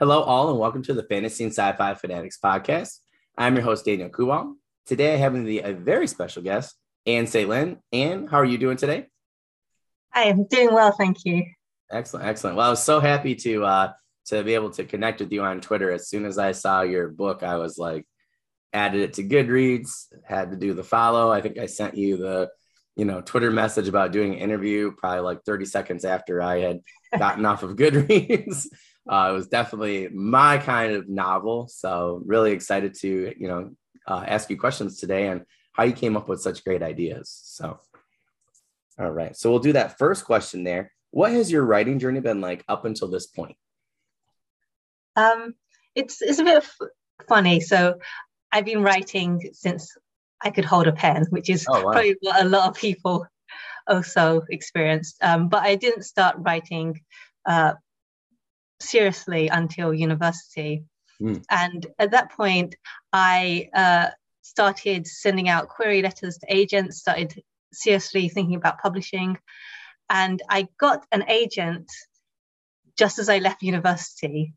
Hello, all, and welcome to the Fantasy and Sci-Fi Fanatics podcast. I'm your host, Daniel Kuwal. Today, I have the, a very special guest, Ann Lin. Ann, how are you doing today? I am doing well, thank you. Excellent, excellent. Well, I was so happy to uh, to be able to connect with you on Twitter. As soon as I saw your book, I was like, added it to Goodreads, had to do the follow. I think I sent you the you know Twitter message about doing an interview probably like 30 seconds after I had gotten off of Goodreads. Uh, it was definitely my kind of novel. So really excited to, you know, uh, ask you questions today and how you came up with such great ideas. So, all right. So we'll do that first question there. What has your writing journey been like up until this point? Um, it's it's a bit funny. So I've been writing since I could hold a pen, which is oh, wow. probably what a lot of people also experienced. Um, but I didn't start writing uh, seriously until university. Mm. And at that point, I uh, started sending out query letters to agents, started seriously thinking about publishing. And I got an agent just as I left university.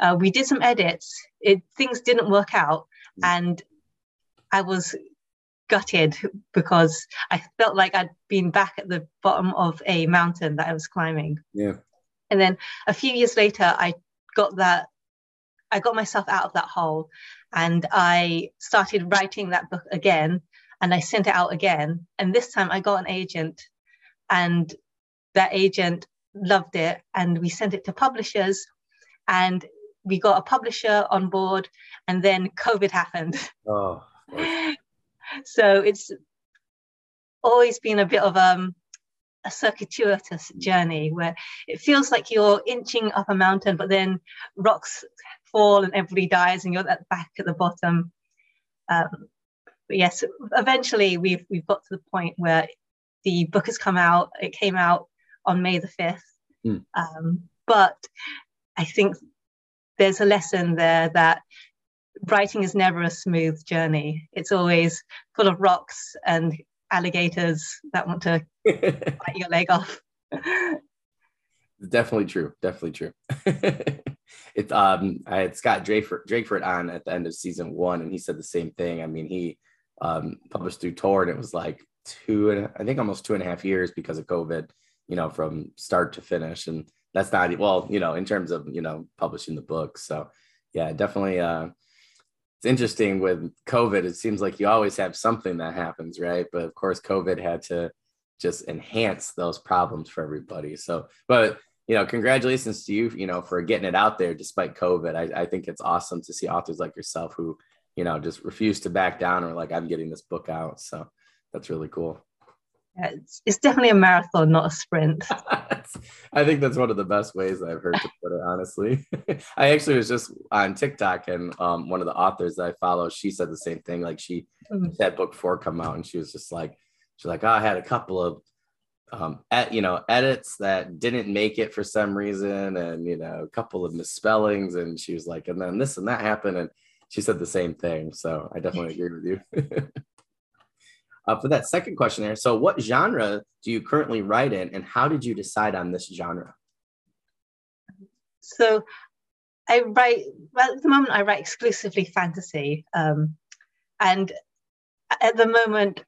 Uh, we did some edits, it, things didn't work out. Mm. And I was gutted because I felt like I'd been back at the bottom of a mountain that I was climbing. Yeah. And then a few years later, I got that, I got myself out of that hole and I started writing that book again and I sent it out again. And this time I got an agent and that agent loved it and we sent it to publishers and we got a publisher on board and then COVID happened. Oh, so it's always been a bit of um, a circuitous journey where it feels like you're inching up a mountain, but then rocks fall and everybody dies, and you're at back at the bottom. Um, but yes, eventually we've we've got to the point where the book has come out. It came out on May the fifth, mm. um, but I think there's a lesson there that writing is never a smooth journey. It's always full of rocks and alligators that want to bite your leg off. definitely true. Definitely true. it's um I had Scott Drakeford, Drakeford on at the end of season one, and he said the same thing. I mean, he um published through Tor, and it was like two and I think almost two and a half years because of COVID. You know, from start to finish, and that's not well. You know, in terms of you know publishing the book. So yeah, definitely. uh it's interesting with COVID. It seems like you always have something that happens, right? But of course, COVID had to just enhance those problems for everybody. So, but you know, congratulations to you, you know, for getting it out there despite COVID. I, I think it's awesome to see authors like yourself who, you know, just refuse to back down or like, I'm getting this book out. So that's really cool. Yeah, it's, it's definitely a marathon, not a sprint. I think that's one of the best ways I've heard to put it, honestly. I actually was just on TikTok and um, one of the authors that I follow, she said the same thing. Like she mm-hmm. had book four come out and she was just like, she's like, oh, I had a couple of um, at, you know, edits that didn't make it for some reason, and you know, a couple of misspellings, and she was like, and then this and that happened, and she said the same thing. So I definitely agree with you. uh, for that second question there. So, what genre do you currently write in, and how did you decide on this genre? So, I write well, at the moment. I write exclusively fantasy, um, and at the moment,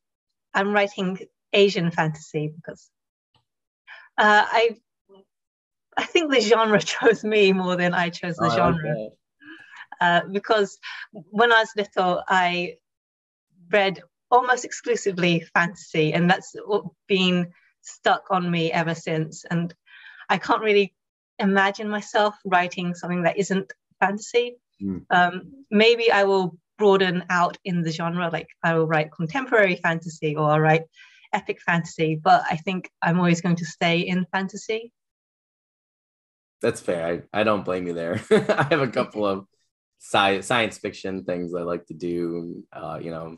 I'm writing Asian fantasy because uh, I I think the genre chose me more than I chose the oh, genre. Okay. Uh, because when I was little, I read almost exclusively fantasy, and that's been stuck on me ever since. And I can't really imagine myself writing something that isn't fantasy. Mm. Um, maybe I will broaden out in the genre, like I will write contemporary fantasy or I'll write epic fantasy, but I think I'm always going to stay in fantasy. That's fair. I, I don't blame you there. I have a couple of sci- science fiction things I like to do. Uh, you know,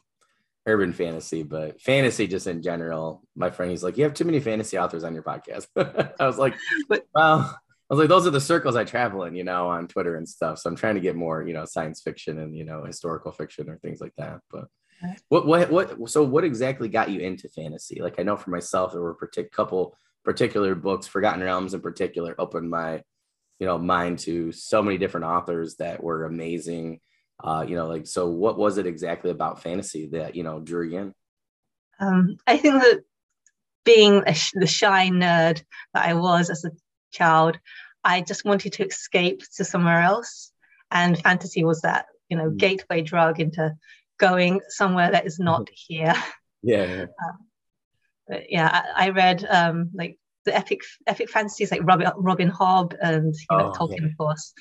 urban fantasy, but fantasy just in general. My friend, he's like, you have too many fantasy authors on your podcast. I was like, but, well, I was like, those are the circles I travel in, you know, on Twitter and stuff. So I'm trying to get more, you know, science fiction and you know, historical fiction or things like that. But what what what? So what exactly got you into fantasy? Like I know for myself, there were a partic- couple particular books, Forgotten Realms in particular, opened my you know mind to so many different authors that were amazing uh, you know like so what was it exactly about fantasy that you know drew you in um, i think that being sh- the shy nerd that i was as a child i just wanted to escape to somewhere else and fantasy was that you know mm. gateway drug into going somewhere that is not here yeah, yeah. Um, but yeah I, I read um, like the epic epic fantasies like Robin, Robin Hobb and you know, oh, Tolkien, yeah. of course.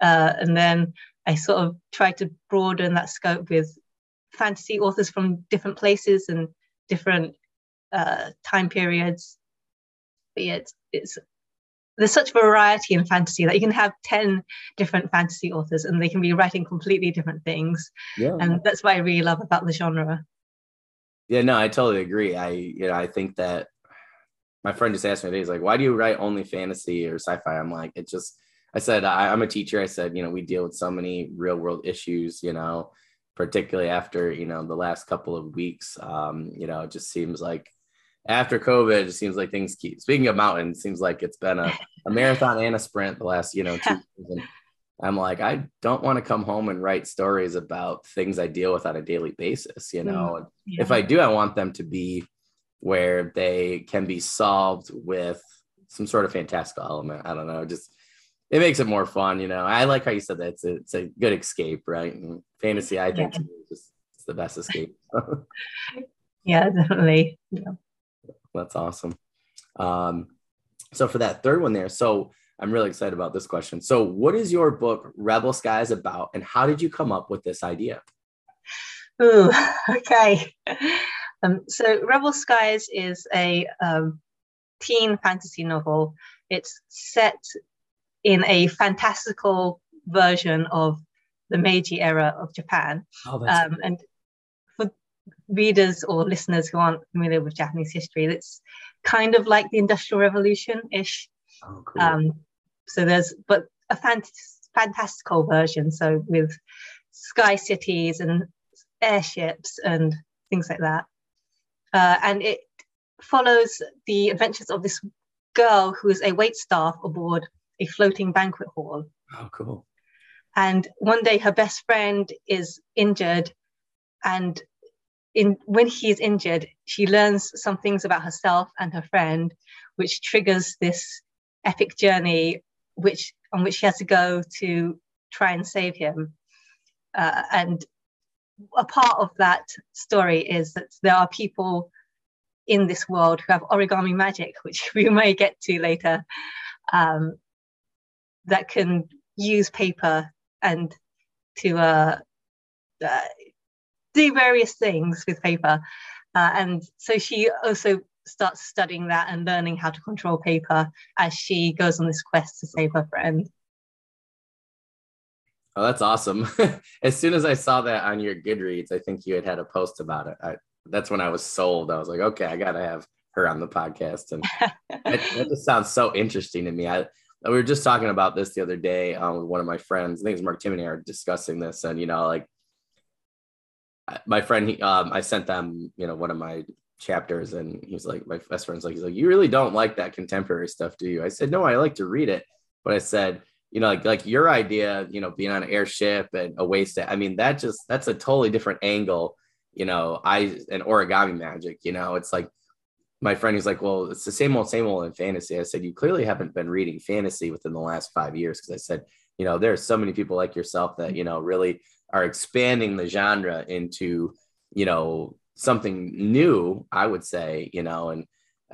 Uh, and then I sort of tried to broaden that scope with fantasy authors from different places and different uh, time periods. But yeah, it's, it's there's such variety in fantasy that you can have 10 different fantasy authors and they can be writing completely different things. Yeah. And that's what I really love about the genre. Yeah, no, I totally agree. I you know, I think that my friend just asked me today, he's like, why do you write only fantasy or sci-fi? I'm like, it just, I said, I, am a teacher. I said, you know, we deal with so many real world issues, you know, particularly after, you know, the last couple of weeks. Um, you know, it just seems like after COVID, it seems like things keep, speaking of mountains, seems like it's been a, a marathon and a sprint the last, you know, two and I'm like, I don't want to come home and write stories about things I deal with on a daily basis, you know. Mm, yeah. If I do, I want them to be where they can be solved with some sort of fantastical element. I don't know, just it makes it more fun, you know. I like how you said that it's a, it's a good escape, right? And fantasy, I think, yeah. is just the best escape. yeah, definitely. Yeah. That's awesome. Um, so for that third one there, so I'm really excited about this question. So, what is your book Rebel Skies about, and how did you come up with this idea? Ooh, okay. Um, so Rebel Skies is a um, teen fantasy novel. It's set in a fantastical version of the Meiji era of Japan. Oh, um, and for readers or listeners who aren't familiar with Japanese history, it's kind of like the Industrial Revolution ish. Oh, cool. Um, so there's, but a fant- fantastical version. So with sky cities and airships and things like that uh, and it follows the adventures of this girl who is a wait staff aboard a floating banquet hall. Oh, cool. And one day her best friend is injured, and in when he is injured, she learns some things about herself and her friend, which triggers this epic journey, which on which she has to go to try and save him. Uh, and a part of that story is that there are people in this world who have origami magic, which we may get to later, um, that can use paper and to uh, uh, do various things with paper. Uh, and so she also starts studying that and learning how to control paper as she goes on this quest to save her friend. Oh, that's awesome. as soon as I saw that on your Goodreads, I think you had had a post about it. I, that's when I was sold. I was like, okay, I got to have her on the podcast. And that, just sounds so interesting to me. I, we were just talking about this the other day um, with one of my friends. I think it's Mark Timony are discussing this. And, you know, like my friend, he, um, I sent them, you know, one of my chapters and he's like, my best friend's like, he's like, you really don't like that contemporary stuff, do you? I said, no, I like to read it. But I said, you know, like like your idea, you know, being on an airship and a waste. I mean, that just that's a totally different angle. You know, I and origami magic. You know, it's like my friend he's like, well, it's the same old, same old in fantasy. I said, you clearly haven't been reading fantasy within the last five years because I said, you know, there are so many people like yourself that you know really are expanding the genre into you know something new. I would say, you know, and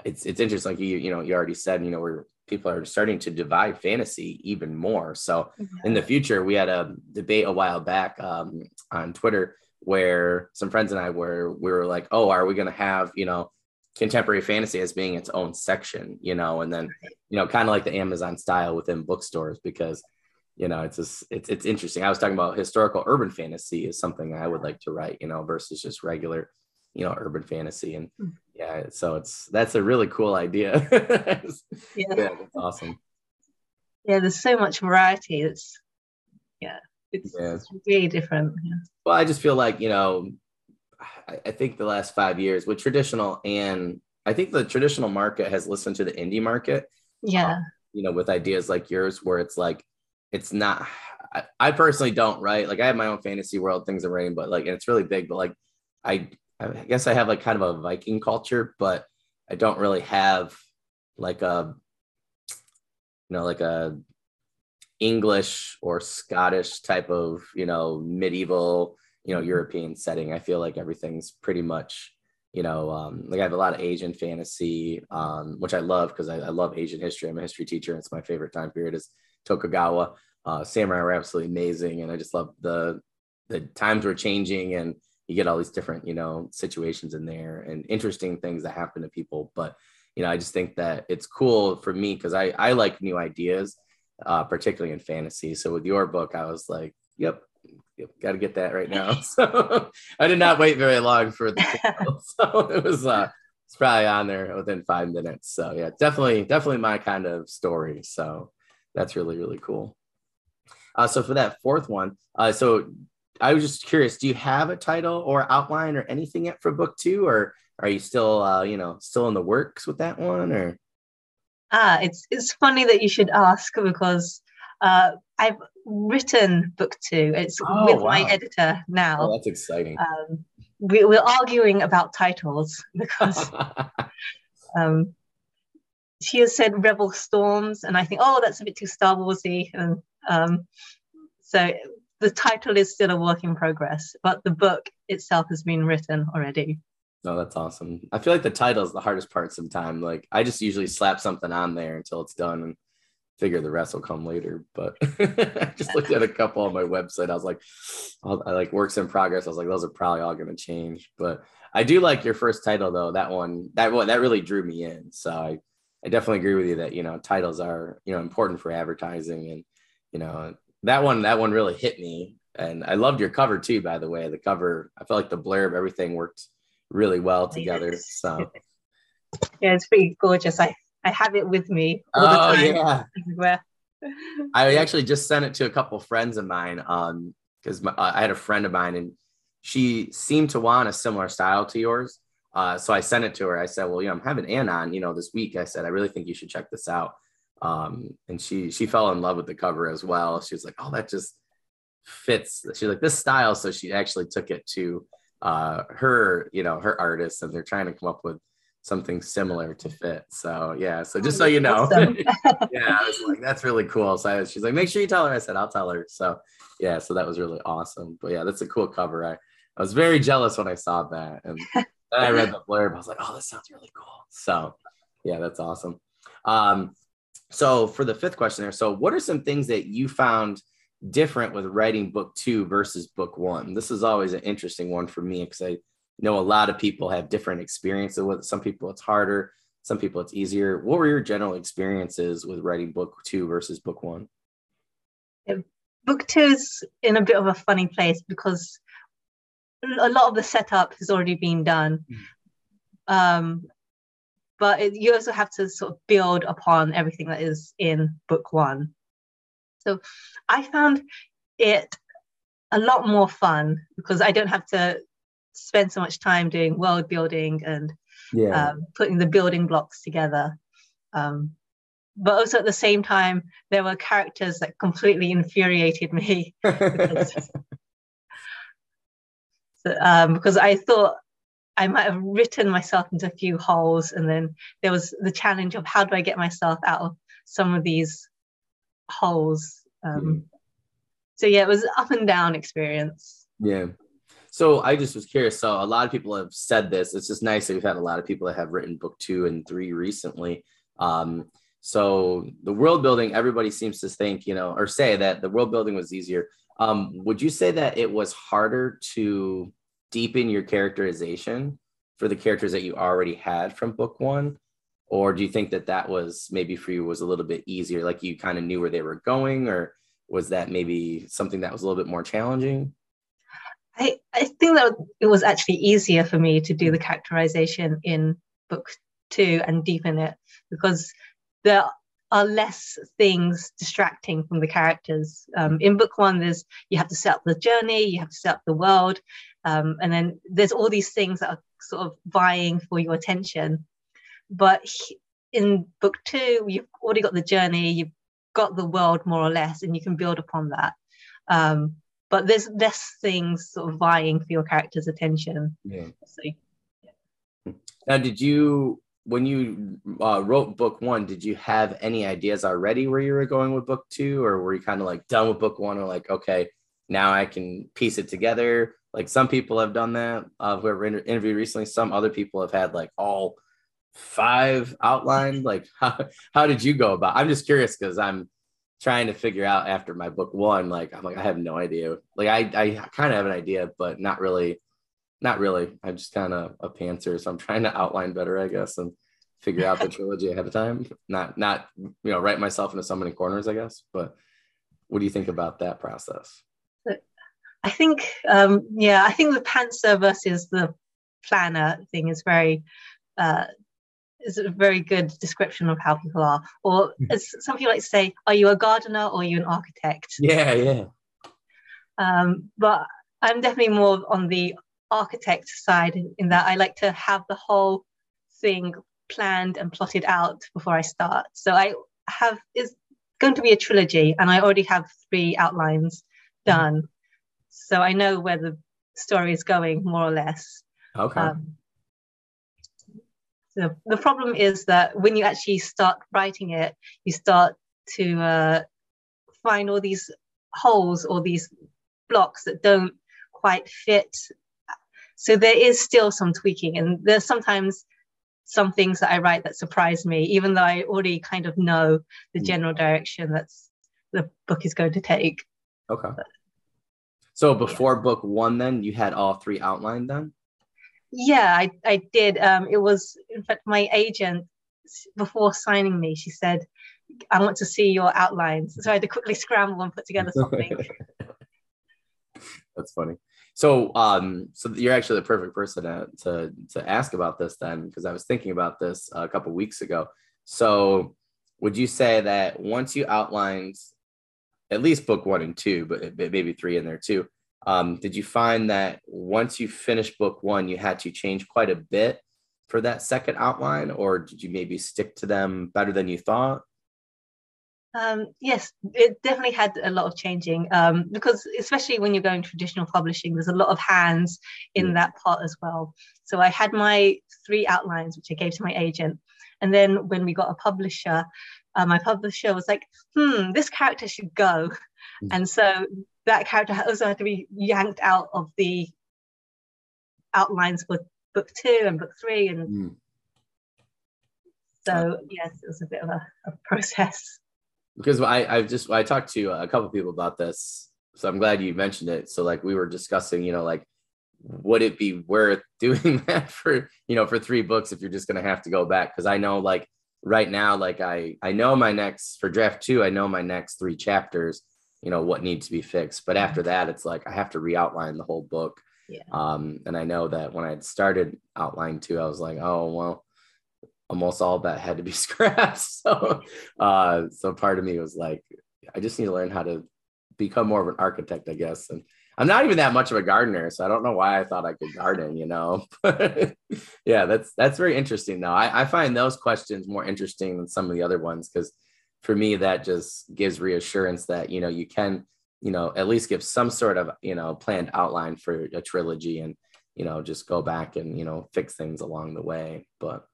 it's it's interesting. Like you, you know, you already said, you know, we're people are starting to divide fantasy even more. So mm-hmm. in the future, we had a debate a while back um, on Twitter where some friends and I were we were like, oh, are we going to have you know contemporary fantasy as being its own section, you know, and then you know kind of like the Amazon style within bookstores because you know it's just it's it's interesting. I was talking about historical urban fantasy is something I would like to write, you know, versus just regular you know urban fantasy and hmm. yeah so it's that's a really cool idea yeah. yeah that's awesome yeah there's so much variety it's yeah it's, yeah. it's really different yeah. well i just feel like you know I, I think the last five years with traditional and i think the traditional market has listened to the indie market yeah um, you know, with ideas like yours, where it's like, it's not. I, I personally don't write. Like I have my own fantasy world things I'm writing, but like, and it's really big. But like, I, I guess I have like kind of a Viking culture, but I don't really have like a, you know, like a English or Scottish type of, you know, medieval, you know, European setting. I feel like everything's pretty much you know, um, like I have a lot of Asian fantasy, um, which I love because I, I, love Asian history. I'm a history teacher. And it's my favorite time period is Tokugawa. Uh, samurai are absolutely amazing. And I just love the, the times were changing and you get all these different, you know, situations in there and interesting things that happen to people. But, you know, I just think that it's cool for me because I, I like new ideas, uh, particularly in fantasy. So with your book, I was like, yep, got to get that right now. So I did not wait very long for the so it was uh it's probably on there within five minutes. So yeah, definitely, definitely my kind of story. So that's really, really cool. Uh, so for that fourth one, uh, so I was just curious, do you have a title or outline or anything yet for book two, or are you still, uh, you know, still in the works with that one, or? Ah, it's it's funny that you should ask because uh, I've written book two. It's oh, with wow. my editor now. Oh, that's exciting. Um, we, are arguing about titles because um, she has said Rebel Storms, and I think, oh, that's a bit too Star Warsy, and um, so the title is still a work in progress, but the book itself has been written already. No, that's awesome. I feel like the title is the hardest part sometimes. Like I just usually slap something on there until it's done. And figure the rest will come later. But I just looked at a couple on my website. I was like, I like works in progress. I was like, those are probably all going to change. But I do like your first title though. That one, that one, that really drew me in. So I, I definitely agree with you that you know titles are you know important for advertising, and you know that one, that one really hit me. And I loved your cover too. By the way, the cover, I felt like the blurb, everything worked really well together. So. Yeah, it's pretty gorgeous. I I have it with me oh. Yeah. Everywhere. I actually just sent it to a couple friends of mine um because I had a friend of mine and she seemed to want a similar style to yours. Uh, so I sent it to her. I said, "Well, you know, I'm having Ann on, you know, this week." I said, "I really think you should check this out." Um, and she she fell in love with the cover as well. She was like, "Oh, that just fits." She's like, "This style." So she actually took it to uh, her, you know, her artist, and they're trying to come up with something similar to fit. So yeah, so just so you know, awesome. yeah, I was like, that's really cool. So I, she's like, make sure you tell her. I said, I'll tell her. So yeah, so that was really awesome. But yeah, that's a cool cover. I, I was very jealous when I saw that, and then I read the blurb. I was like, oh, this sounds really cool. So yeah, that's awesome. Um, so for the fifth question there, so what are some things that you found different with writing book two versus book one? This is always an interesting one for me because I know a lot of people have different experiences with some people it's harder some people it's easier. What were your general experiences with writing book two versus book one? Book two is in a bit of a funny place because a lot of the setup has already been done. Mm. um, but it, you also have to sort of build upon everything that is in book one. So i found it a lot more fun because i don't have to spend so much time doing world building and yeah. um, putting the building blocks together. Um, but also at the same time, there were characters that completely infuriated me because, um, because I thought I might have written myself into a few holes, and then there was the challenge of how do I get myself out of some of these holes. Mm. So yeah, it was up and down experience. Yeah. So I just was curious. So a lot of people have said this. It's just nice that we've had a lot of people that have written book two and three recently. Um, so the world building, everybody seems to think, you know, or say that the world building was easier. Um, would you say that it was harder to deepen your characterization for the characters that you already had from book one? Or do you think that that was maybe for you was a little bit easier? Like you kind of knew where they were going, or was that maybe something that was a little bit more challenging? I, I think that it was actually easier for me to do the characterization in book two and deepen it because there are less things distracting from the characters. Um, in book one, there's you have to set up the journey, you have to set up the world, um, and then there's all these things that are sort of vying for your attention. But in book two, you've already got the journey, you've got the world more or less, and you can build upon that. Um, but there's less things sort of vying for your character's attention. Yeah. So, yeah. Now, did you when you uh, wrote book one, did you have any ideas already where you were going with book two, or were you kind of like done with book one, or like, okay, now I can piece it together? Like some people have done that. Uh, whoever inter- interviewed recently, some other people have had like all five outlined. Like, how, how did you go about? I'm just curious because I'm trying to figure out after my book one. Like, I'm like, I have no idea. Like, I I kind of have an idea, but not really not really. I'm just kind of a pantser, so I'm trying to outline better, I guess, and figure out the trilogy ahead of time. Not not you know write myself into so many corners, I guess. But what do you think about that process? I think, um, yeah, I think the pantser versus the planner thing is very uh, is a very good description of how people are. Or as some people like to say, are you a gardener or are you an architect? Yeah, yeah. Um, but I'm definitely more on the architect side in that I like to have the whole thing planned and plotted out before I start. So I have is going to be a trilogy, and I already have three outlines done. So I know where the story is going more or less. Okay. Um, so the problem is that when you actually start writing it, you start to uh, find all these holes or these blocks that don't quite fit so there is still some tweaking, and there's sometimes some things that I write that surprise me, even though I already kind of know the hmm. general direction that's the book is going to take. Okay. So before yeah. book one, then you had all three outlined then? Yeah, I, I did. Um, it was, in fact, my agent, before signing me, she said, I want to see your outlines. So I had to quickly scramble and put together something. That's funny. So, um, so you're actually the perfect person to to, to ask about this then, because I was thinking about this a couple weeks ago. So, would you say that once you outlined at least book one and two, but maybe three in there too, um, did you find that once you finished book one, you had to change quite a bit for that second outline, or did you maybe stick to them better than you thought? Um, yes, it definitely had a lot of changing um, because, especially when you're going traditional publishing, there's a lot of hands in mm. that part as well. So I had my three outlines, which I gave to my agent. And then when we got a publisher, uh, my publisher was like, hmm, this character should go. Mm. And so that character also had to be yanked out of the outlines for book two and book three. And mm. so, yes, it was a bit of a, a process because I I've just I talked to a couple people about this, so I'm glad you mentioned it. So like we were discussing, you know, like would it be worth doing that for you know for three books if you're just gonna have to go back? Because I know like right now, like I I know my next for draft two, I know my next three chapters, you know what needs to be fixed. But after that, it's like I have to re-outline the whole book. Yeah. Um, and I know that when I had started outline two, I was like, oh well, almost all that had to be scrapped. So, uh, so part of me was like, I just need to learn how to become more of an architect, I guess. And I'm not even that much of a gardener, so I don't know why I thought I could garden, you know. yeah, that's that's very interesting though. I, I find those questions more interesting than some of the other ones because for me that just gives reassurance that you know you can you know at least give some sort of you know planned outline for a trilogy and you know just go back and you know fix things along the way. But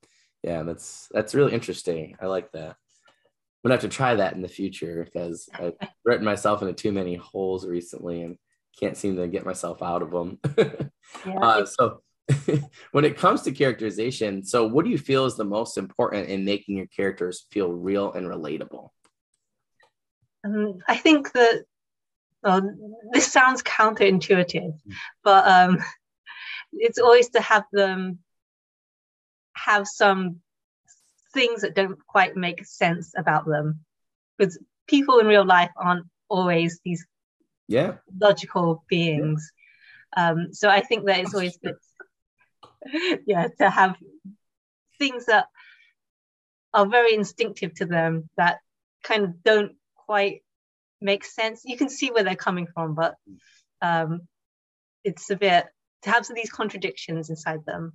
yeah, that's that's really interesting. I like that. I'm gonna have to try that in the future because I've written myself into too many holes recently and can't seem to get myself out of them. yeah. uh, so, when it comes to characterization, so what do you feel is the most important in making your characters feel real and relatable? Um, I think that well, this sounds counterintuitive, but um, it's always to have them have some things that don't quite make sense about them because people in real life aren't always these yeah logical beings yeah. um so i think that it's always good yeah to have things that are very instinctive to them that kind of don't quite make sense you can see where they're coming from but um it's a bit to have these contradictions inside them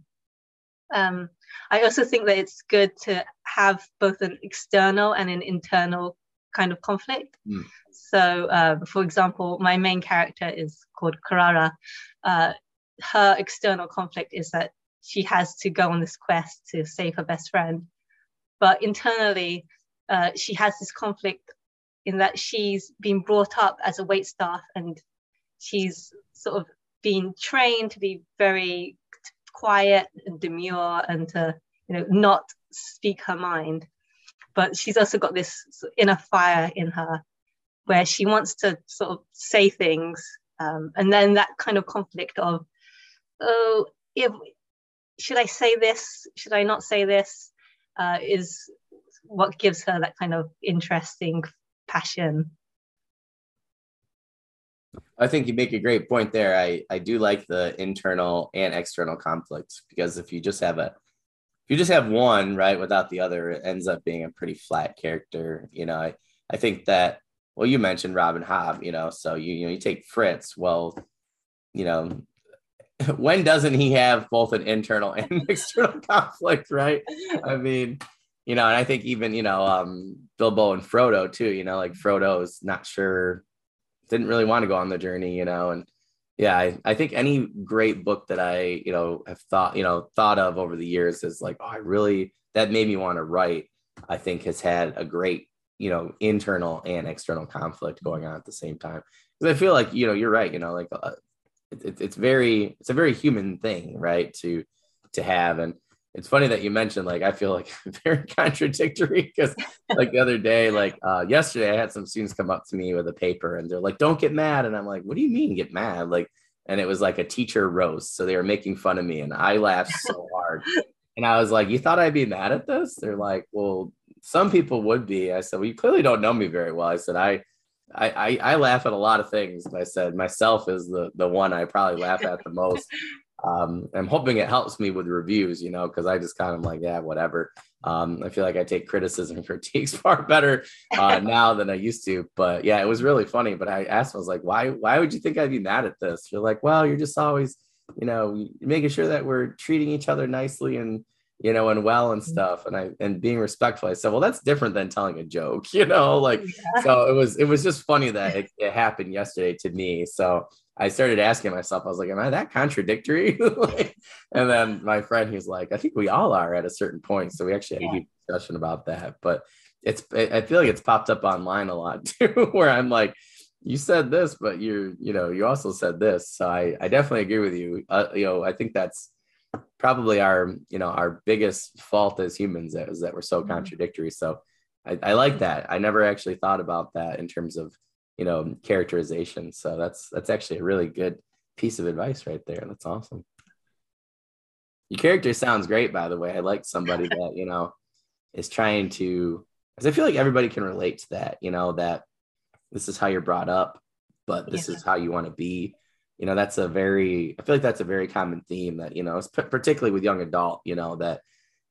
Um, I also think that it's good to have both an external and an internal kind of conflict. Mm. So, uh, for example, my main character is called Kurara. Uh, her external conflict is that she has to go on this quest to save her best friend. But internally, uh, she has this conflict in that she's been brought up as a wait staff and she's sort of been trained to be very quiet and demure and to you know not speak her mind but she's also got this inner fire in her where she wants to sort of say things um, and then that kind of conflict of oh if should i say this should i not say this uh, is what gives her that kind of interesting passion I think you make a great point there. I, I do like the internal and external conflicts because if you just have a if you just have one right without the other, it ends up being a pretty flat character. You know, I, I think that well, you mentioned Robin Hobb, you know, so you you know you take Fitz. Well, you know, when doesn't he have both an internal and external conflict, right? I mean, you know, and I think even you know, um, Bilbo and Frodo too. You know, like Frodo's not sure didn't really want to go on the journey, you know, and yeah, I, I think any great book that I, you know, have thought, you know, thought of over the years is like, oh, I really, that made me want to write, I think has had a great, you know, internal and external conflict going on at the same time. Because I feel like, you know, you're right, you know, like uh, it, it's very, it's a very human thing, right. To, to have. And it's funny that you mentioned like I feel like very contradictory because like the other day, like uh, yesterday, I had some students come up to me with a paper and they're like, "Don't get mad," and I'm like, "What do you mean get mad?" Like, and it was like a teacher roast, so they were making fun of me, and I laughed so hard, and I was like, "You thought I'd be mad at this?" They're like, "Well, some people would be." I said, "Well, you clearly don't know me very well." I said, "I." I, I, I laugh at a lot of things. I said myself is the the one I probably laugh at the most um, I'm hoping it helps me with reviews, you know, because I just kind of like, yeah, whatever. Um, I feel like I take criticism and critiques far better uh, now than I used to. But yeah, it was really funny. But I asked, I was like, why, why would you think I'd be mad at this? You're like, well, you're just always, you know, making sure that we're treating each other nicely and, you know, and well and mm-hmm. stuff. And I, and being respectful. I said, well, that's different than telling a joke, you know, like, yeah. so it was, it was just funny that it, it happened yesterday to me. So I started asking myself, I was like, am I that contradictory? and then my friend, he's like, I think we all are at a certain point. So we actually had yeah. a huge discussion about that. But it's, I feel like it's popped up online a lot too, where I'm like, you said this, but you're, you know, you also said this. So I, I definitely agree with you. Uh, you know, I think that's probably our, you know, our biggest fault as humans is that we're so mm-hmm. contradictory. So I, I like that. I never actually thought about that in terms of you know characterization so that's that's actually a really good piece of advice right there that's awesome your character sounds great by the way i like somebody that you know is trying to because i feel like everybody can relate to that you know that this is how you're brought up but this yeah. is how you want to be you know that's a very i feel like that's a very common theme that you know particularly with young adult you know that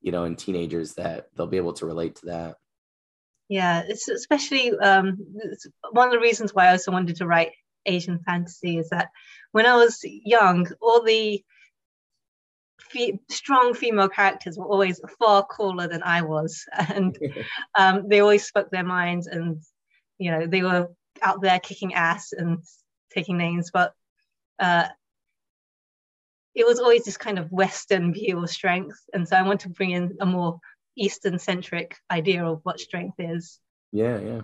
you know in teenagers that they'll be able to relate to that. Yeah it's especially um, it's one of the reasons why i also wanted to write asian fantasy is that when i was young all the fe- strong female characters were always far cooler than i was. And um, they always spoke their minds and you know they were out there kicking ass and taking names but uh, it was always this kind of western view of strength and so i want to bring in a more Eastern centric idea of what strength is. Yeah, yeah.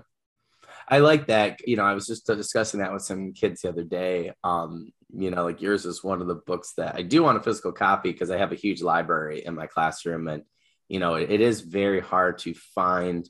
I like that. You know, I was just discussing that with some kids the other day. Um, you know, like yours is one of the books that I do want a physical copy because I have a huge library in my classroom. And, you know, it, it is very hard to find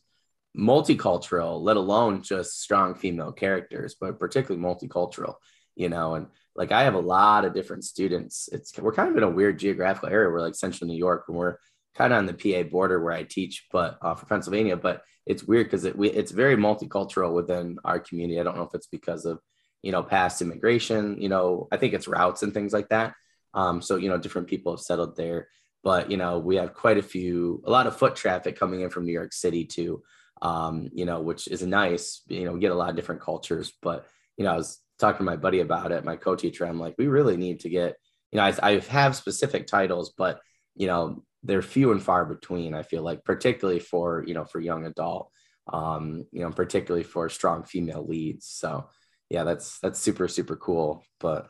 multicultural, let alone just strong female characters, but particularly multicultural, you know, and like I have a lot of different students. It's we're kind of in a weird geographical area. We're like central New York, and we're kind of on the PA border where I teach, but uh, for Pennsylvania. But it's weird because it, we, it's very multicultural within our community. I don't know if it's because of you know past immigration. You know, I think it's routes and things like that. Um, so you know, different people have settled there. But you know, we have quite a few, a lot of foot traffic coming in from New York City too. Um, you know, which is nice. You know, we get a lot of different cultures. But you know, I was talking to my buddy about it, my co-teacher. I'm like, we really need to get. You know, I, I have specific titles, but you know they're few and far between. I feel like, particularly for you know for young adult, um, you know, particularly for strong female leads. So yeah, that's that's super super cool. But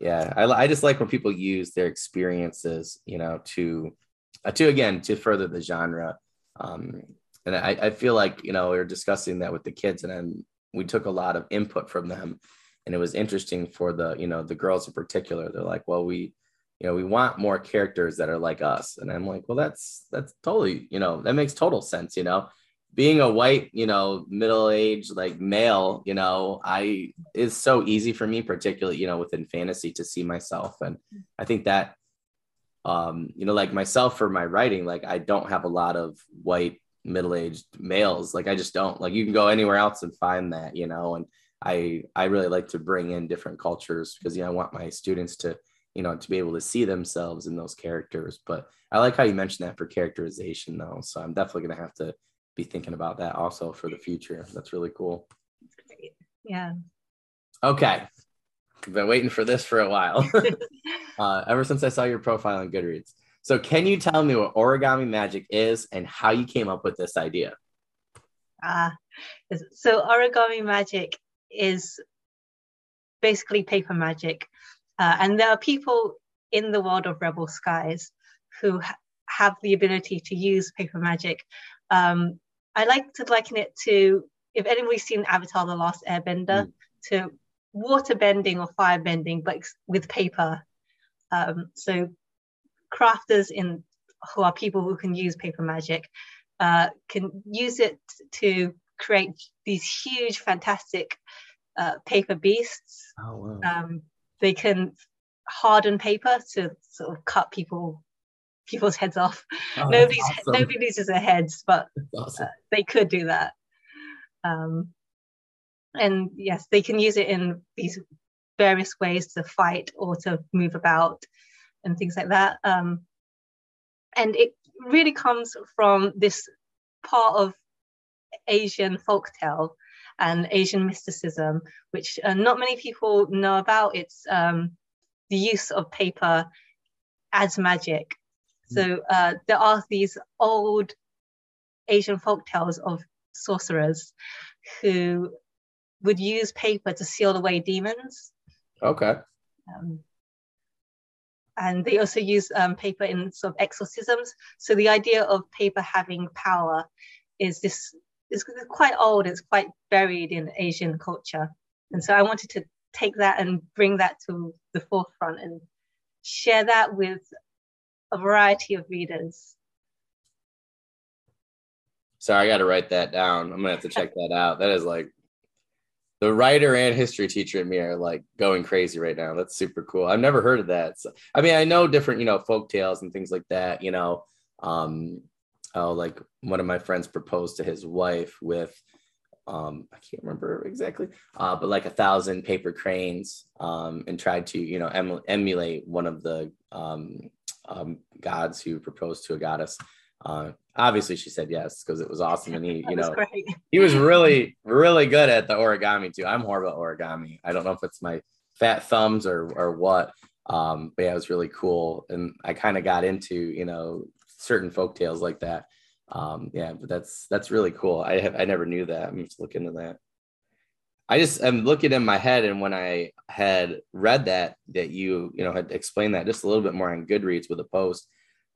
yeah, I, I just like when people use their experiences, you know, to uh, to again to further the genre. Um, and I, I feel like you know we were discussing that with the kids, and then we took a lot of input from them, and it was interesting for the you know the girls in particular. They're like, well, we you know we want more characters that are like us, and I'm like, well, that's that's totally you know that makes total sense. You know, being a white, you know, middle-aged like male, you know, I is so easy for me, particularly, you know, within fantasy to see myself. And I think that um, you know, like myself for my writing, like I don't have a lot of white middle-aged males. Like I just don't. Like you can go anywhere else and find that, you know, and I I really like to bring in different cultures because you know I want my students to you know to be able to see themselves in those characters. But I like how you mentioned that for characterization though. So I'm definitely gonna have to be thinking about that also for the future. That's really cool. Great. Yeah. Okay. I've been waiting for this for a while. uh, ever since I saw your profile on Goodreads. So, can you tell me what origami magic is and how you came up with this idea? Ah, uh, so origami magic is basically paper magic. Uh, and there are people in the world of Rebel Skies who ha- have the ability to use paper magic um, I like to liken it to if anybody's seen Avatar: The Last Airbender, mm. to water bending or fire bending, but with paper. Um, so crafters in who are people who can use paper magic uh, can use it to create these huge, fantastic uh, paper beasts. Oh, wow. um, they can harden paper to sort of cut people people's heads off. Oh, Nobody's awesome. nobody loses their heads, but awesome. uh, they could do that. Um, and yes, they can use it in these various ways to fight or to move about and things like that. Um, and it really comes from this part of Asian folktale and Asian mysticism, which uh, not many people know about. It's um, the use of paper as magic so uh, there are these old Asian folk tales of sorcerers who would use paper to seal away demons. Okay. Um, and they also use um, paper in sort of exorcisms. So the idea of paper having power is this is quite old. It's quite buried in Asian culture, and so I wanted to take that and bring that to the forefront and share that with a variety of readers. Sorry, I got to write that down. I'm gonna have to check that out. That is like the writer and history teacher in me are like going crazy right now. That's super cool. I've never heard of that. So, I mean, I know different, you know, folk tales and things like that. You know, um, oh, like one of my friends proposed to his wife with, um, I can't remember exactly, uh, but like a thousand paper cranes, um, and tried to, you know, em- emulate one of the um, um, gods who proposed to a goddess. Uh, obviously, she said yes because it was awesome, and he, you know, he was really, really good at the origami too. I'm horrible at origami. I don't know if it's my fat thumbs or or what, um, but yeah, it was really cool, and I kind of got into you know certain folk tales like that. Um, yeah, but that's that's really cool. I have I never knew that. I'm just looking into that. I just am looking in my head, and when I had read that that you you know had explained that just a little bit more on Goodreads with a post,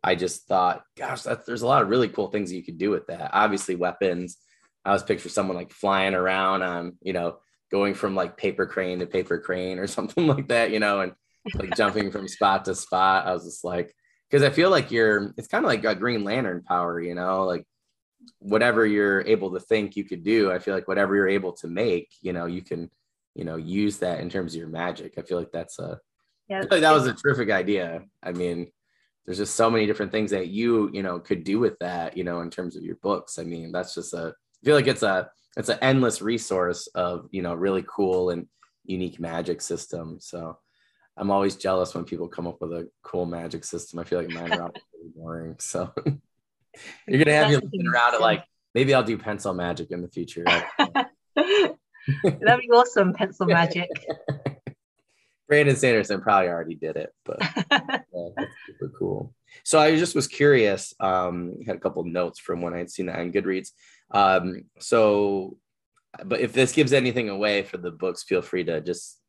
I just thought, gosh, that's, there's a lot of really cool things you could do with that. Obviously, weapons. I was picturing someone like flying around on you know going from like paper crane to paper crane or something like that, you know, and like jumping from spot to spot. I was just like, because I feel like you're, it's kind of like a Green Lantern power, you know, like whatever you're able to think you could do, I feel like whatever you're able to make, you know, you can, you know, use that in terms of your magic. I feel like that's a, yeah, like that was a terrific idea. I mean, there's just so many different things that you, you know, could do with that, you know, in terms of your books. I mean, that's just a, I feel like it's a, it's an endless resource of, you know, really cool and unique magic system. So I'm always jealous when people come up with a cool magic system. I feel like mine are really boring. So You're gonna have you looking around at like maybe I'll do pencil magic in the future. That'd be awesome, pencil magic. Brandon Sanderson probably already did it, but yeah, that's super cool. So I just was curious. Um, had a couple notes from when I had seen that on Goodreads. Um, so, but if this gives anything away for the books, feel free to just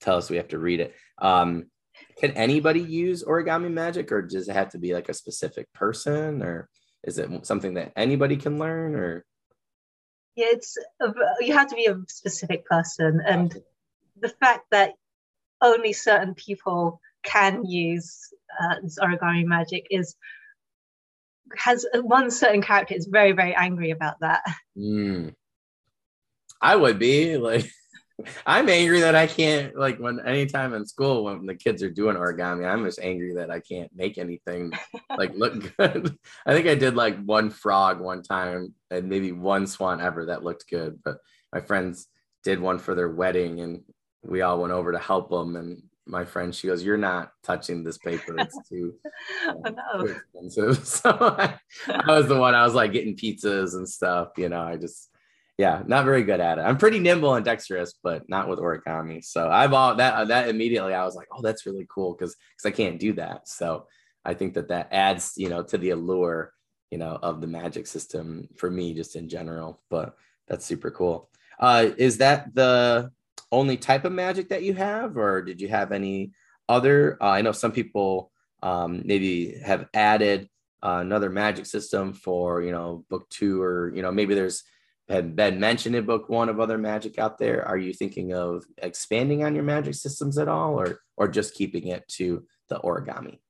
tell us we have to read it. Um, can anybody use origami magic, or does it have to be like a specific person, or is it something that anybody can learn, or? Yeah, it's you have to be a specific person, and the fact that only certain people can use uh, this origami magic is has one certain character is very very angry about that. Mm. I would be like. I'm angry that I can't like when anytime in school when the kids are doing origami, I'm just angry that I can't make anything like look good. I think I did like one frog one time and maybe one swan ever that looked good, but my friends did one for their wedding and we all went over to help them and my friend, she goes, "You're not touching this paper. It's too, um, too expensive." So I, I, was the one. I was like getting pizzas and stuff. You know, I just, yeah, not very good at it. I'm pretty nimble and dexterous, but not with origami. So I've all that. That immediately, I was like, "Oh, that's really cool," because because I can't do that. So I think that that adds, you know, to the allure, you know, of the magic system for me, just in general. But that's super cool. Uh, is that the only type of magic that you have, or did you have any other? Uh, I know some people um, maybe have added uh, another magic system for you know book two, or you know maybe there's had been mentioned in book one of other magic out there. Are you thinking of expanding on your magic systems at all, or or just keeping it to the origami?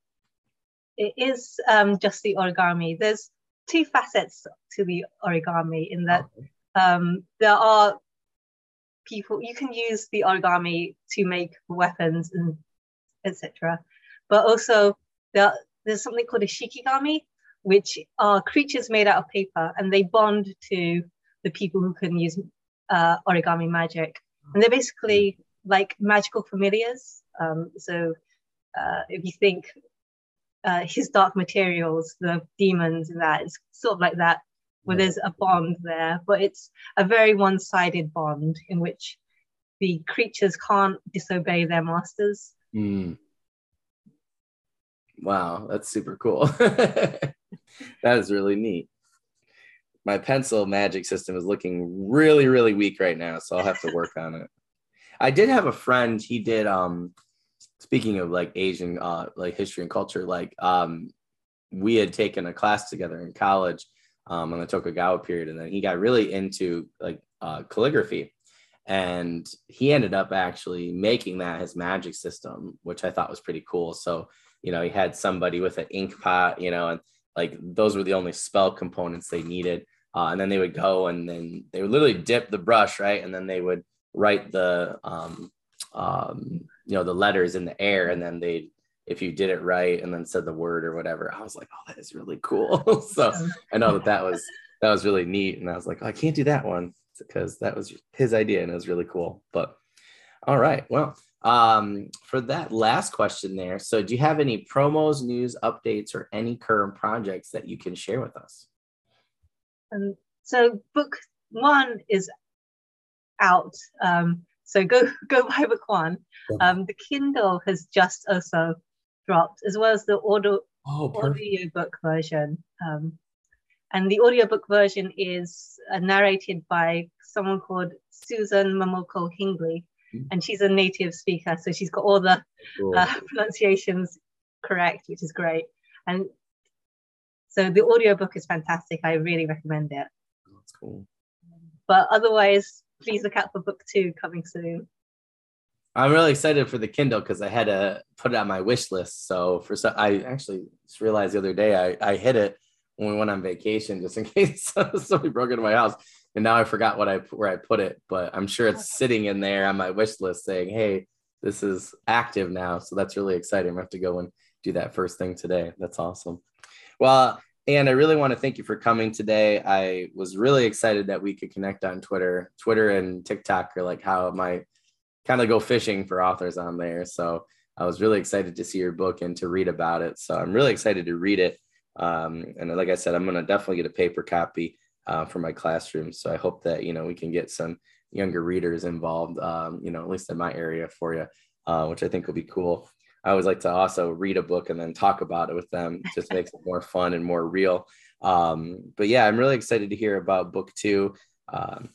It is um, just the origami. There's two facets to the origami in that okay. um, there are people you can use the origami to make weapons and etc but also there, there's something called a shikigami which are creatures made out of paper and they bond to the people who can use uh, origami magic and they're basically like magical familiars um, so uh, if you think uh, his dark materials the daemons and that it's sort of like that where there's a bond there, but it's a very one sided bond in which the creatures can't disobey their masters. Mm. Wow, that's super cool. that is really neat. My pencil magic system is looking really, really weak right now, so I'll have to work on it. I did have a friend, he did um speaking of like Asian uh like history and culture, like um we had taken a class together in college um, on the Tokugawa period, and then he got really into like uh, calligraphy, and he ended up actually making that his magic system, which I thought was pretty cool. So you know, he had somebody with an ink pot, you know, and like those were the only spell components they needed. Uh, and then they would go and then they would literally dip the brush, right? And then they would write the, um, um, you know, the letters in the air, and then they'd if you did it right and then said the word or whatever i was like oh that is really cool so i know that that was that was really neat and i was like oh, i can't do that one because that was his idea and it was really cool but all right well um for that last question there so do you have any promos news updates or any current projects that you can share with us? Um, so book one is out. Um so go go buy book one. Um the kindle has just also dropped, as well as the audio oh, audiobook version. Um, and the audiobook version is uh, narrated by someone called Susan Momoko Hingley. And she's a native speaker, so she's got all the cool. uh, pronunciations correct, which is great. And so the audiobook is fantastic. I really recommend it. That's cool. But otherwise, please look out for book two coming soon. I'm really excited for the Kindle because I had to put it on my wish list. So for some, I actually just realized the other day I, I hit it when we went on vacation just in case somebody broke into my house. And now I forgot what I where I put it, but I'm sure it's sitting in there on my wish list saying, "Hey, this is active now." So that's really exciting. I have to go and do that first thing today. That's awesome. Well, and I really want to thank you for coming today. I was really excited that we could connect on Twitter. Twitter and TikTok are like how my kind of go fishing for authors on there. So I was really excited to see your book and to read about it. So I'm really excited to read it. Um, and like I said, I'm going to definitely get a paper copy uh, for my classroom. So I hope that, you know, we can get some younger readers involved, um, you know, at least in my area for you, uh, which I think will be cool. I always like to also read a book and then talk about it with them. It just makes it more fun and more real. Um, but yeah, I'm really excited to hear about book two. Um,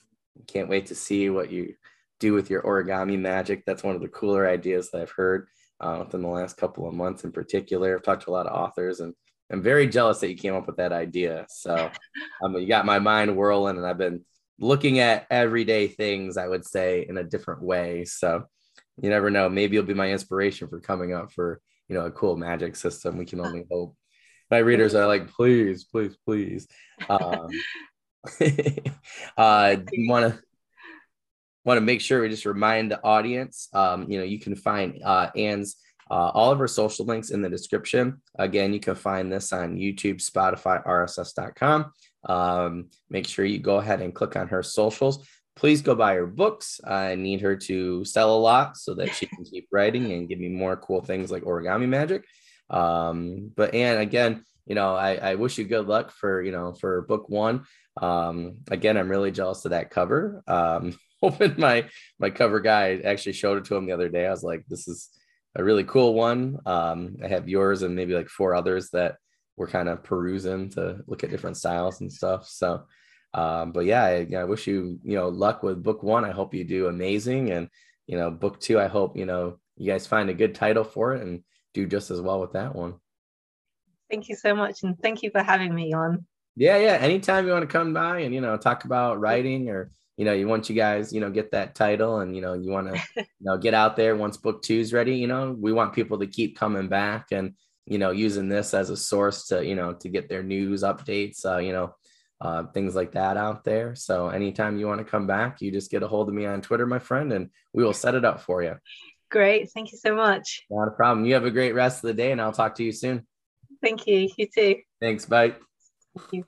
can't wait to see what you do with your origami magic. That's one of the cooler ideas that I've heard uh, within the last couple of months in particular. I've talked to a lot of authors and I'm very jealous that you came up with that idea. So um, you got my mind whirling and I've been looking at everyday things, I would say, in a different way. So you never know. Maybe you'll be my inspiration for coming up for, you know, a cool magic system. We can only hope. My readers are like, please, please, please. Um, uh, want to want to make sure we just remind the audience. Um, you know, you can find uh, Ann's uh, all of her social links in the description. Again, you can find this on YouTube, Spotify, RSS.com. Um, make sure you go ahead and click on her socials. Please go buy her books. I need her to sell a lot so that she can keep writing and give me more cool things like origami magic. Um, but and again, you know, I, I wish you good luck for you know for book one. Um, again, I'm really jealous of that cover. Um, my my cover guy actually showed it to him the other day. I was like, this is a really cool one. Um, I have yours and maybe like four others that we're kind of perusing to look at different styles and stuff. So, um, but yeah, I, I, wish you you know luck with book one. I hope you do amazing, and you know book two. I hope you know you guys find a good title for it and do just as well with that one. Thank you so much, and thank you for having me on. Yeah, yeah. Anytime you want to come by and you know talk about writing or you know you want you guys you know get that title and you know you want to you know get out there once book two is ready you know? We want people to keep coming back and you know using this as a source to you know to get their news updates uh, you know uh, things like that out there. So anytime you want to come back you just get a hold of me on twitter my friend and we will set it up for you. Great. Thank you so much. Not a problem. You have a great rest of the day and i'll talk to you soon. Thank you. You too. Thanks. Bye. Thank you